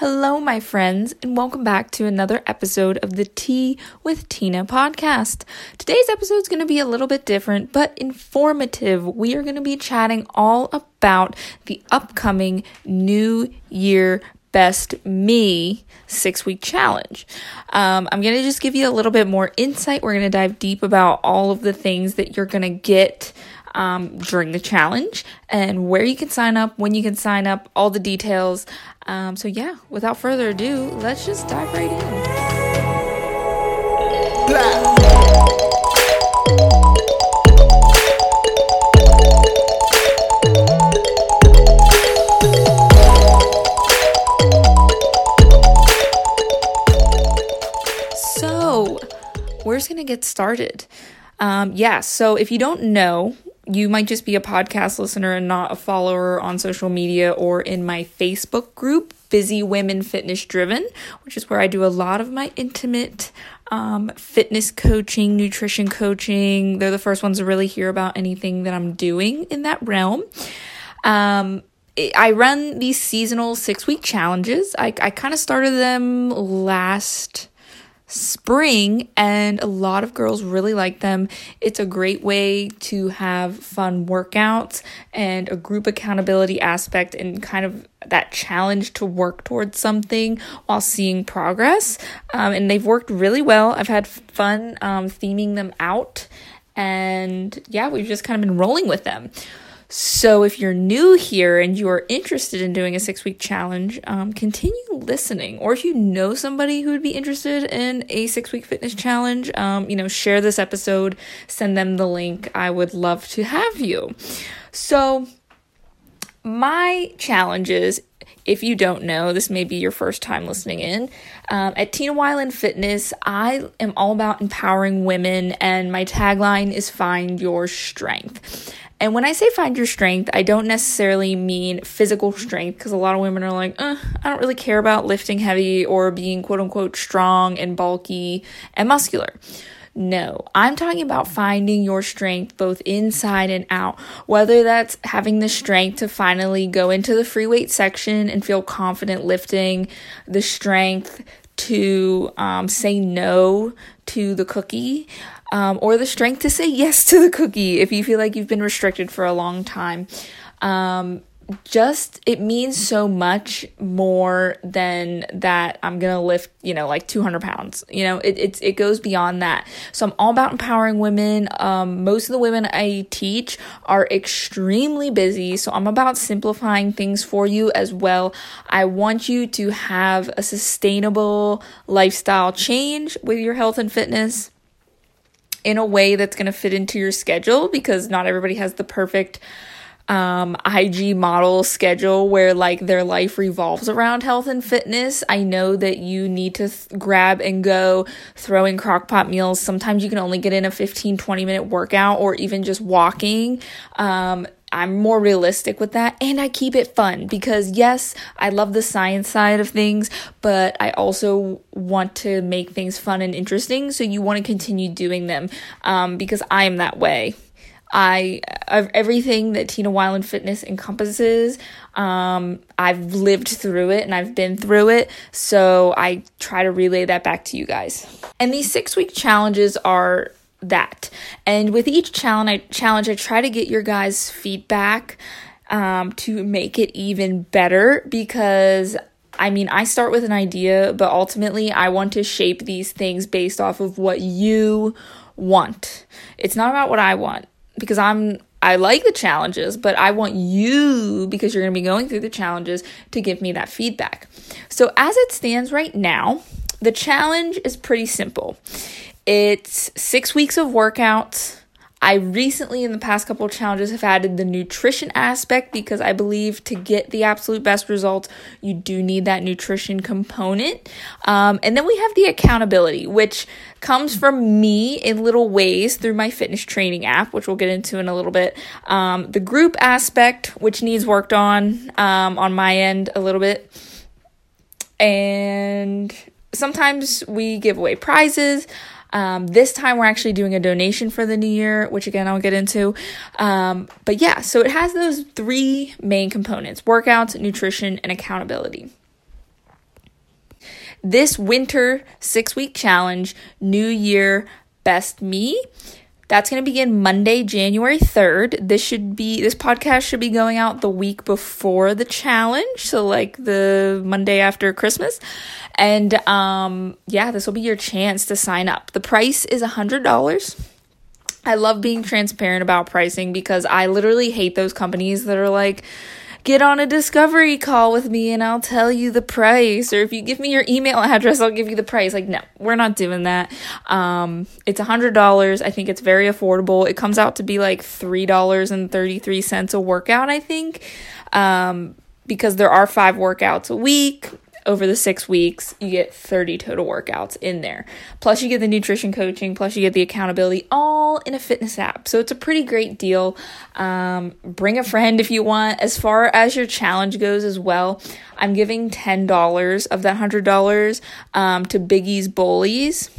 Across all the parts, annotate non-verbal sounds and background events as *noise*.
Hello, my friends, and welcome back to another episode of the Tea with Tina podcast. Today's episode is going to be a little bit different, but informative. We are going to be chatting all about the upcoming New Year Best Me six week challenge. Um, I'm going to just give you a little bit more insight. We're going to dive deep about all of the things that you're going to get um, during the challenge and where you can sign up, when you can sign up, all the details. Um, so, yeah, without further ado, let's just dive right in. So, we're just going to get started. Um, yeah, so if you don't know, you might just be a podcast listener and not a follower on social media or in my Facebook group, Busy Women Fitness Driven, which is where I do a lot of my intimate um, fitness coaching, nutrition coaching. They're the first ones to really hear about anything that I'm doing in that realm. Um, I run these seasonal six week challenges. I, I kind of started them last spring and a lot of girls really like them. It's a great way to have fun workouts and a group accountability aspect and kind of that challenge to work towards something while seeing progress. Um, and they've worked really well. I've had fun um, theming them out. And yeah, we've just kind of been rolling with them. So, if you're new here and you are interested in doing a six week challenge, um, continue listening. Or if you know somebody who would be interested in a six week fitness challenge, um, you know, share this episode, send them the link. I would love to have you. So, my challenges if you don't know, this may be your first time listening in. Um, at Tina Wieland Fitness, I am all about empowering women, and my tagline is Find Your Strength. And when I say find your strength, I don't necessarily mean physical strength because a lot of women are like, uh, I don't really care about lifting heavy or being quote unquote strong and bulky and muscular. No, I'm talking about finding your strength both inside and out. Whether that's having the strength to finally go into the free weight section and feel confident lifting, the strength to um, say no to the cookie, um, or the strength to say yes to the cookie if you feel like you've been restricted for a long time. Um, just it means so much more than that I'm gonna lift, you know, like 200 pounds. You know, it it, it goes beyond that. So I'm all about empowering women. Um, most of the women I teach are extremely busy, so I'm about simplifying things for you as well. I want you to have a sustainable lifestyle change with your health and fitness in a way that's going to fit into your schedule because not everybody has the perfect um, IG model schedule where like their life revolves around health and fitness. I know that you need to th- grab and go throwing crockpot meals. Sometimes you can only get in a 15 20 minute workout or even just walking. Um, I'm more realistic with that and I keep it fun because yes, I love the science side of things, but I also want to make things fun and interesting. So you want to continue doing them um, because I am that way. I of everything that Tina Wieland Fitness encompasses. Um, I've lived through it and I've been through it, so I try to relay that back to you guys. And these six week challenges are that. And with each challenge, I challenge I try to get your guys' feedback um, to make it even better because I mean, I start with an idea, but ultimately I want to shape these things based off of what you want. It's not about what I want because I'm I like the challenges, but I want you because you're going to be going through the challenges to give me that feedback. So as it stands right now, the challenge is pretty simple. It's six weeks of workouts. I recently, in the past couple of challenges, have added the nutrition aspect because I believe to get the absolute best results, you do need that nutrition component. Um, and then we have the accountability, which comes from me in little ways through my fitness training app, which we'll get into in a little bit. Um, the group aspect, which needs worked on um, on my end a little bit. And sometimes we give away prizes. Um, this time we're actually doing a donation for the new year, which again I'll get into. Um, but yeah, so it has those three main components workouts, nutrition, and accountability. this winter six week challenge, New Year Best Me. That's going to begin Monday, January 3rd. This should be this podcast should be going out the week before the challenge, so like the Monday after Christmas. And um yeah, this will be your chance to sign up. The price is a $100. I love being transparent about pricing because I literally hate those companies that are like get on a discovery call with me and I'll tell you the price. Or if you give me your email address, I'll give you the price. Like, no, we're not doing that. Um, it's a hundred dollars. I think it's very affordable. It comes out to be like three dollars and thirty three cents a workout, I think. Um, because there are five workouts a week over the six weeks, you get 30 total workouts in there. Plus, you get the nutrition coaching, plus, you get the accountability all in a fitness app. So, it's a pretty great deal. Um, bring a friend if you want. As far as your challenge goes, as well, I'm giving $10 of that $100 um, to Biggie's Bullies,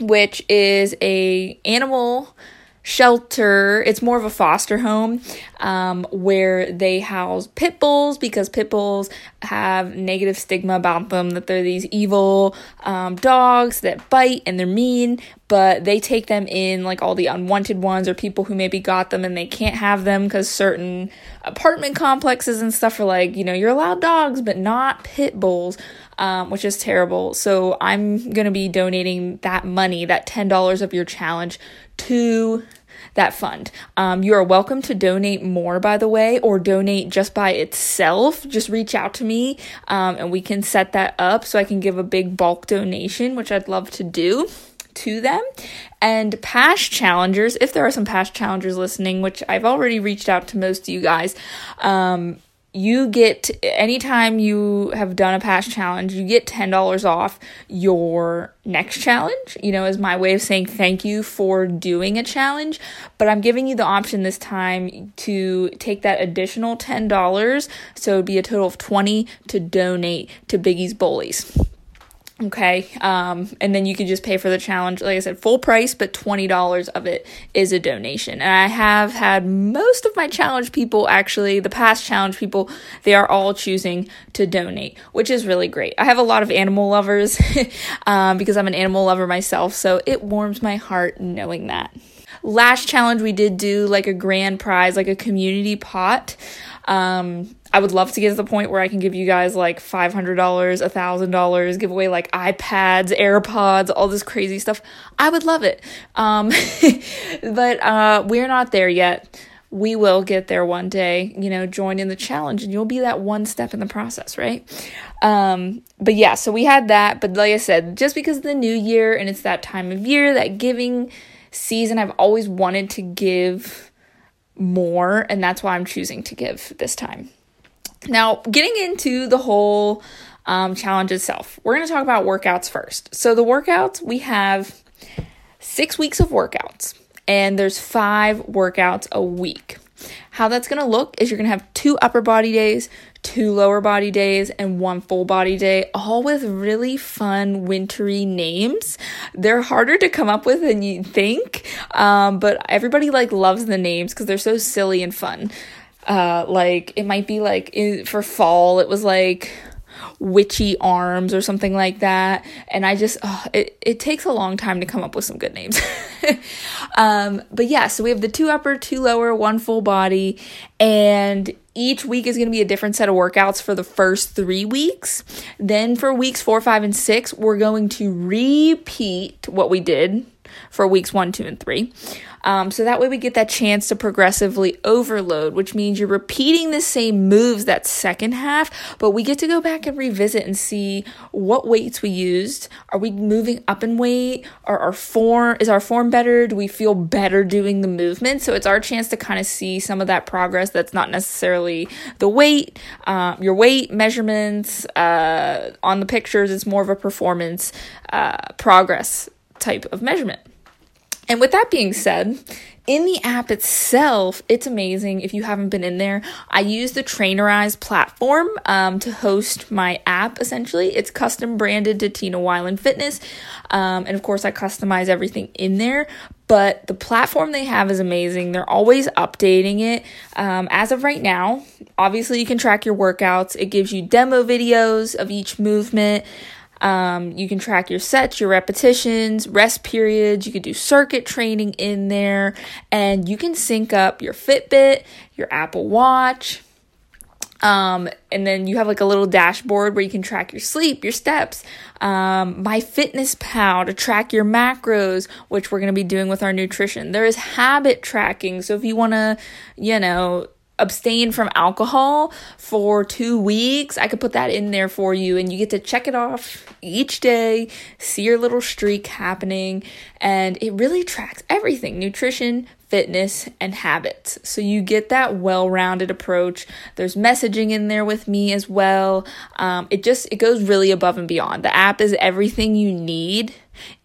which is a animal shelter. It's more of a foster home um, where they house pit bulls because pit bulls have negative stigma about them that they're these evil um, dogs that bite and they're mean. But they take them in like all the unwanted ones or people who maybe got them and they can't have them because certain apartment complexes and stuff are like, you know, you're allowed dogs but not pit bulls. Um, which is terrible. So I'm going to be donating that money, that $10 of your challenge, to that fund. Um, you are welcome to donate more, by the way, or donate just by itself. Just reach out to me um, and we can set that up so I can give a big bulk donation, which I'd love to do to them. And past challengers, if there are some past challengers listening, which I've already reached out to most of you guys, um, you get anytime you have done a past challenge you get $10 off your next challenge you know is my way of saying thank you for doing a challenge. But i'm giving you the option this time to take that additional $10 so it'd be a total of 20 to donate to biggie's bullies Okay. Um, and then you can just pay for the challenge. Like I said, full price, but $20 of it is a donation. And I have had most of my challenge people, actually, the past challenge people, they are all choosing to donate, which is really great. I have a lot of animal lovers *laughs* um, because I'm an animal lover myself. So it warms my heart knowing that. Last challenge, we did do like a grand prize, like a community pot. Um, I would love to get to the point where I can give you guys like $500, $1,000, give away like iPads, AirPods, all this crazy stuff. I would love it. Um, *laughs* but uh, we're not there yet. We will get there one day, you know, join in the challenge and you'll be that one step in the process, right? Um, but yeah, so we had that. But like I said, just because of the new year and it's that time of year, that giving season, I've always wanted to give more, and that's why I'm choosing to give this time. Now, getting into the whole um, challenge itself, we're going to talk about workouts first. So, the workouts we have six weeks of workouts, and there's five workouts a week. How that's going to look is you're going to have two upper body days, two lower body days, and one full body day, all with really fun wintry names. They're harder to come up with than you think, um, but everybody like loves the names because they're so silly and fun uh like it might be like in, for fall it was like witchy arms or something like that. And i just oh, it, it takes a long time to come up with some good names. *laughs* Um but yeah so we have the two upper two lower one full body. And each week is going to be a different set of workouts for the first three weeks. Then for weeks four five and six we're going to repeat what we did for weeks one two and three um, so that way we get that chance to progressively overload, which means you're repeating the same moves that second half, but we get to go back and revisit and see what weights we used. Are we moving up in weight? Are our form is our form better? Do we feel better doing the movement? So it's our chance to kind of see some of that progress that's not necessarily the weight, uh, your weight measurements uh, on the pictures. It's more of a performance uh, progress type of measurement. And with that being said, in the app itself, it's amazing if you haven't been in there. I use the Trainerize platform um, to host my app essentially. It's custom branded to Tina Wieland Fitness. Um, and of course, I customize everything in there. But the platform they have is amazing. They're always updating it. Um, as of right now, obviously, you can track your workouts, it gives you demo videos of each movement. Um, you can track your sets, your repetitions, rest periods. You could do circuit training in there, and you can sync up your Fitbit, your Apple Watch. Um, and then you have like a little dashboard where you can track your sleep, your steps, um, MyFitnessPal to track your macros, which we're going to be doing with our nutrition. There is habit tracking. So if you want to, you know, abstain from alcohol for two weeks, I could put that in there for you and you get to check it off each day, see your little streak happening, and it really tracks everything nutrition, fitness, and habits. So you get that well rounded approach. There's messaging in there with me as well. Um, it just, it goes really above and beyond. The app is everything you need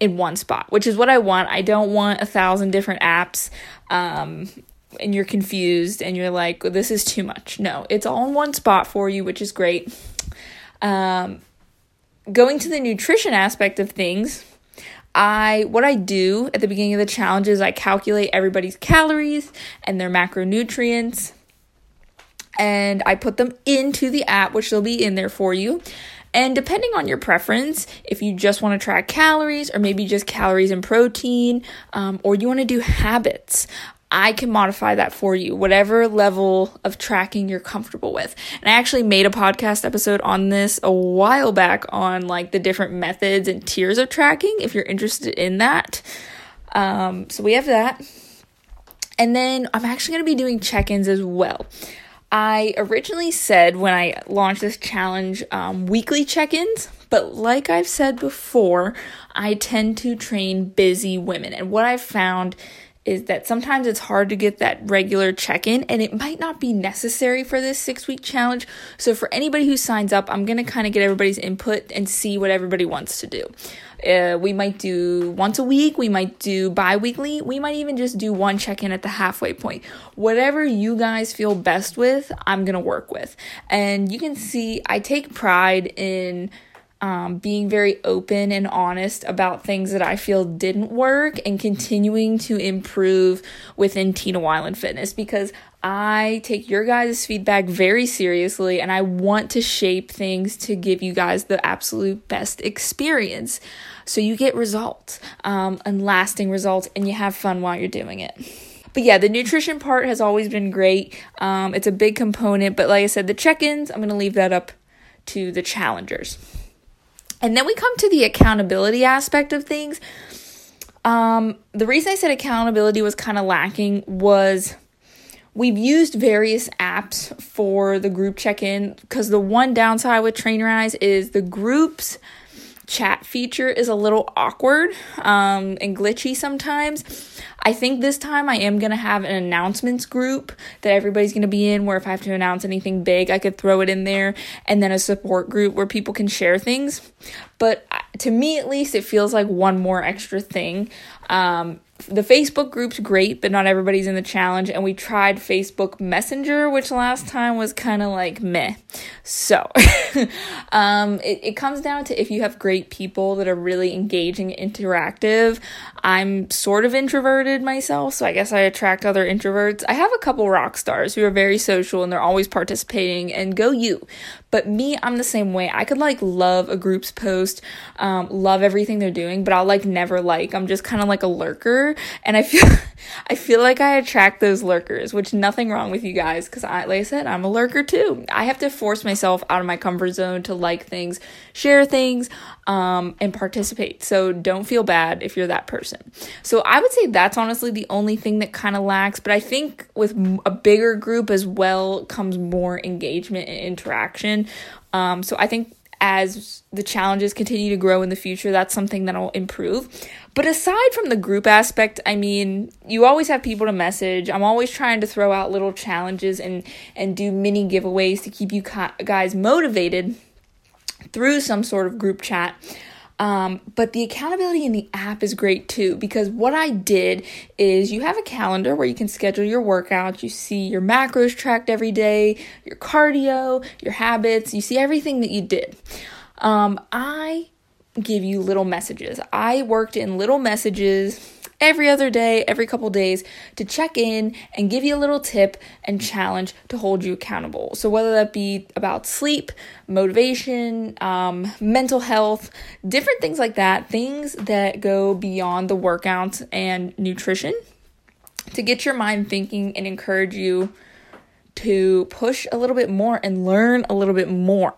in one spot, which is what I want. I don't want a thousand different apps. Um, and you're confused and you're like, this is too much. No, it's all in one spot for you, which is great. Um, going to the nutrition aspect of things, I what I do at the beginning of the challenge is I calculate everybody's calories and their macronutrients and I put them into the app which will be in there for you. And depending on your preference, if you just want to track calories or maybe just calories and protein, um, or you want to do habits, I can modify that for you, whatever level of tracking you're comfortable with. And I actually made a podcast episode on this a while back on like the different methods and tiers of tracking if you're interested in that. Um, so we have that. And then I'm actually going to be doing check ins as well. I originally said when I launched this challenge um, weekly check ins, but like I've said before, I tend to train busy women. And what I've found is that sometimes it's hard to get that regular check in, and it might not be necessary for this six week challenge. So, for anybody who signs up, I'm going to kind of get everybody's input and see what everybody wants to do. Uh, we might do once a week, we might do bi weekly, we might even just do one check in at the halfway point. Whatever you guys feel best with, I'm going to work with. And you can see I take pride in um, being very open and honest about things that I feel didn't work and continuing to improve within Tina Wieland Fitness because I take your guys' feedback very seriously and I want to shape things to give you guys the absolute best experience so you get results um, and lasting results and you have fun while you're doing it. But yeah, the nutrition part has always been great. Um, it's a big component, but like I said, the check ins, I'm going to leave that up to the challengers. And then we come to the accountability aspect of things. Um, the reason I said accountability was kind of lacking was we've used various apps for the group check in because the one downside with Trainerize is the groups chat feature is a little awkward um, and glitchy sometimes. I think this time I am going to have an announcements group that everybody's going to be in where if I have to announce anything big, I could throw it in there, and then a support group where people can share things. But uh, to me, at least, it feels like one more extra thing. Um, the Facebook group's great, but not everybody's in the challenge. And we tried Facebook Messenger, which last time was kind of like meh. So, *laughs* um, it, it comes down to if you have great people that are really engaging, interactive. I'm sort of introverted myself, so I guess I attract other introverts. I have a couple rock stars who are very social and they're always participating, and go you. But me, I'm the same way. I could like love a group's post, um, love everything they're doing, but I'll like never like. I'm just kind of like a lurker, and I feel *laughs* I feel like I attract those lurkers, which nothing wrong with you guys, because I, like I said, I'm a lurker too. I have to force myself out of my comfort zone to like things, share things, um, and participate. So don't feel bad if you're that person. So I would say that's honestly the only thing that kind of lacks, but I think with a bigger group as well comes more engagement and interaction. Um, so I think as the challenges continue to grow in the future, that's something that'll improve. But aside from the group aspect, I mean, you always have people to message. I'm always trying to throw out little challenges and and do mini giveaways to keep you guys motivated through some sort of group chat. Um, but the accountability in the app is great too because what I did is you have a calendar where you can schedule your workouts, you see your macros tracked every day, your cardio, your habits, you see everything that you did. Um, I give you little messages. I worked in little messages every other day, every couple days to check in and give you a little tip and challenge to hold you accountable. So, whether that be about sleep, motivation, um, mental health, different things like that, things that go beyond the workouts and nutrition to get your mind thinking and encourage you to push a little bit more and learn a little bit more.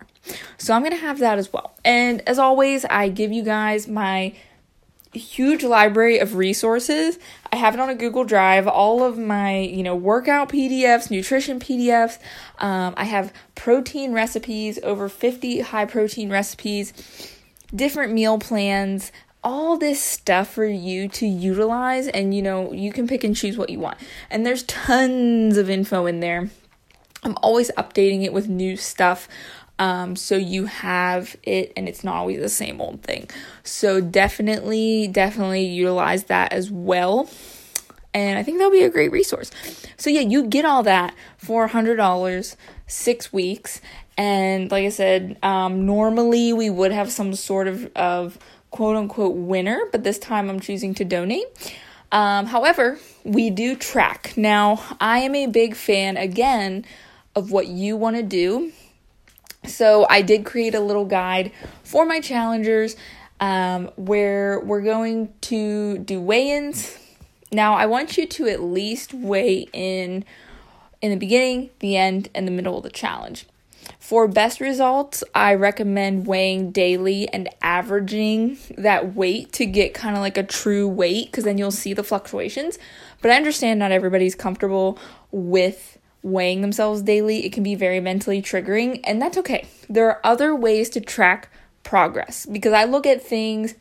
So I'm going to have that as well. And as always, I give you guys my huge library of resources. I have it on a Google Drive, all of my, you know, workout PDFs, nutrition PDFs. Um, I have protein recipes, over 50 high protein recipes, different meal plans, all this stuff for you to utilize and you know, you can pick and choose what you want. And there's tons of info in there. I'm always updating it with new stuff. Um, so you have it and it's not always the same old thing. So definitely, definitely utilize that as well. And I think that'll be a great resource. So yeah, you get all that for $100, six weeks. And like I said, um, normally we would have some sort of, of quote unquote winner, but this time I'm choosing to donate. Um, however, we do track. Now, I am a big fan again of what you want to do. So I did create a little guide for my challengers um, where we're going to do weigh-ins. Now I want you to at least weigh in in the beginning, the end, and the middle of the challenge. For best results, I recommend weighing daily and averaging that weight to get kind of like a true weight because then you'll see the fluctuations. But I understand not everybody's comfortable with weighing themselves daily, it can be very mentally triggering, and that's okay. There are other ways to track progress because I look at things,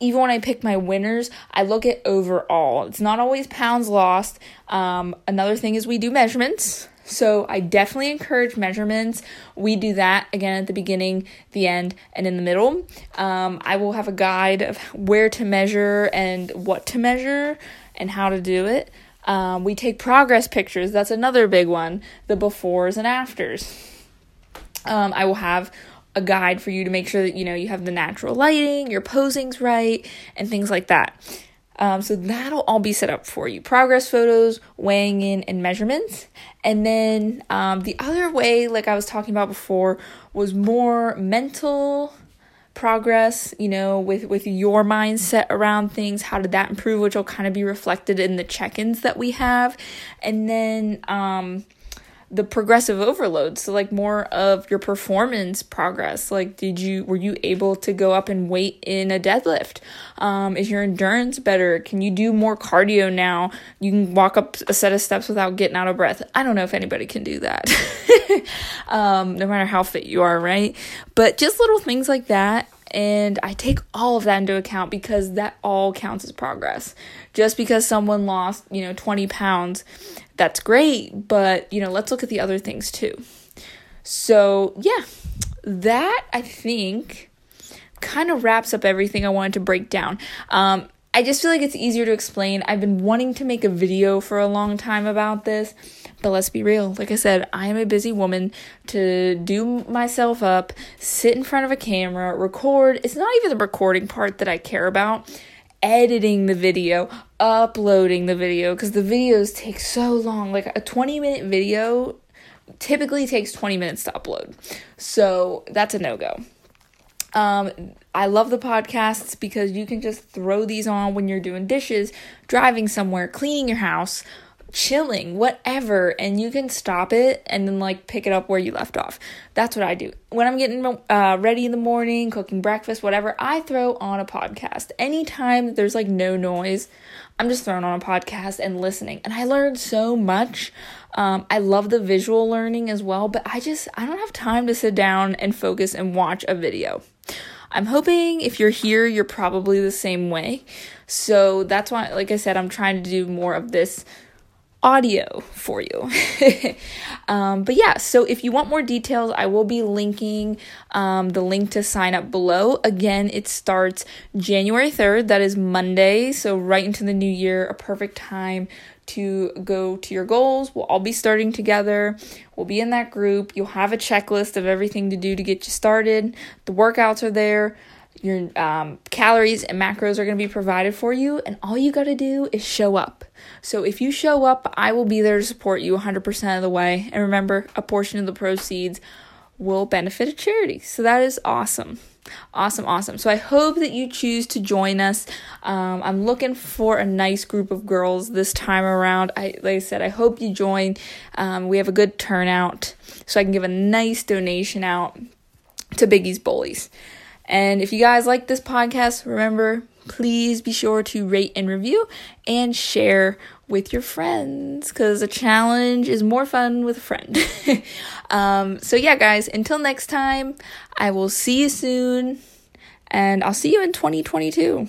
even when I pick my winners, I look at overall. It's not always pounds lost. Um, another thing is we do measurements. So I definitely encourage measurements. We do that again at the beginning, the end, and in the middle. Um, I will have a guide of where to measure and what to measure and how to do it. Um, we take progress pictures. That's another big one. The befores and afters. Um, I will have a guide for you to make sure that you know you have the natural lighting, your posing's right, and things like that. Um, so that'll all be set up for you. Progress photos, weighing in, and measurements. And then um, the other way, like I was talking about before, was more mental progress you know with with your mindset around things how did that improve which will kind of be reflected in the check-ins that we have. And then um the progressive overload. So like more of your performance progress. Like did you were you able to go up and weight in a deadlift? Um is your endurance better? Can you do more cardio now? You can walk up a set of steps without getting out of breath. I don't know if anybody can do that. *laughs* Um no matter how fit you are right? But just little things like that and I take all of that into account because that all counts as progress. Just because someone lost, you know, 20 pounds, that's great, but you know, let's look at the other things too. So, yeah, that I think kind of wraps up everything I wanted to break down. Um, I just feel like it's easier to explain. I've been wanting to make a video for a long time about this but let's be real. Like I said, I am a busy woman to do myself up, sit in front of a camera, record. It's not even the recording part that I care about. Editing the video, uploading the video, because the videos take so long. Like a 20 minute video typically takes 20 minutes to upload. So that's a no go. Um, I love the podcasts because you can just throw these on when you're doing dishes, driving somewhere, cleaning your house, chilling, whatever, and you can stop it and then like pick it up where you left off. That's what I do. When I'm getting uh, ready in the morning, cooking breakfast, whatever, I throw on a podcast. Anytime there's like no noise, I'm just throwing on a podcast and listening. And I learned so much. Um, I love the visual learning as well, but I just, I don't have time to sit down and focus and watch a video. I'm hoping if you're here, you're probably the same way. So that's why, like I said, I'm trying to do more of this audio for you. *laughs* um, but yeah, so if you want more details, I will be linking um, the link to sign up below. Again, it starts January 3rd, that is Monday, so right into the new year, a perfect time to go to your goals. We'll all be starting together. We'll be in that group. You'll have a checklist of everything to do to get you started. The workouts are there. Your um, calories and macros are going to be provided for you, and all you got to do is show up. So if you show up, I will be there to support you 100% of the way. And remember, a portion of the proceeds will benefit a charity. So that is awesome. Awesome, awesome. So I hope that you choose to join us. Um, I'm looking for a nice group of girls this time around. I, like I said, I hope you join. Um, we have a good turnout, so I can give a nice donation out to Biggie's Bullies. And if you guys like this podcast, remember, please be sure to rate and review and share with your friends because a challenge is more fun with a friend. *laughs* um, so, yeah, guys, until next time, I will see you soon and I'll see you in 2022.